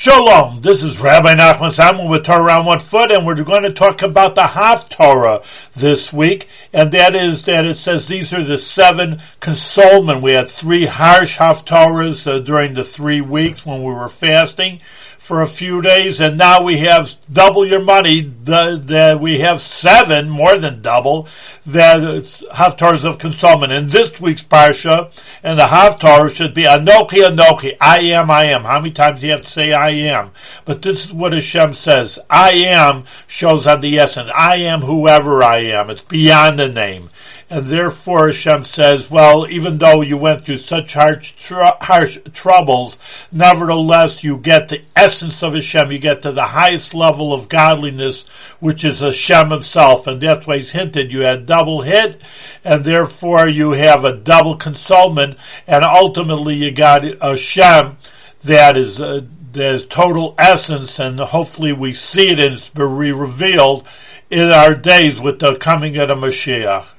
Shalom, this is Rabbi Nachman Salmon with Torah on one foot, and we're going to talk about the Haftorah this week, and that is that it says these are the seven consolement. We had three harsh Haftorahs uh, during the three weeks when we were fasting for a few days, and now we have double your money. The, we have seven, more than double, the Haftarahs of consolement. In this week's Parsha, and the Haftarah should be Anochi, Anochi, I am, I am. How many times do you have to say I am? But this is what Hashem says. I am shows on the essence. I am whoever I am. It's beyond the name. And therefore Hashem says, well, even though you went through such harsh, tr- harsh troubles, nevertheless you get the essence of Hashem. You get to the highest level of godliness, which is Hashem himself. And that's why he's hinted you had double hit, and therefore you have a double consolement, and ultimately you got Hashem that is, uh, that is total essence, and hopefully we see it and it's be revealed in our days with the coming of the Mashiach.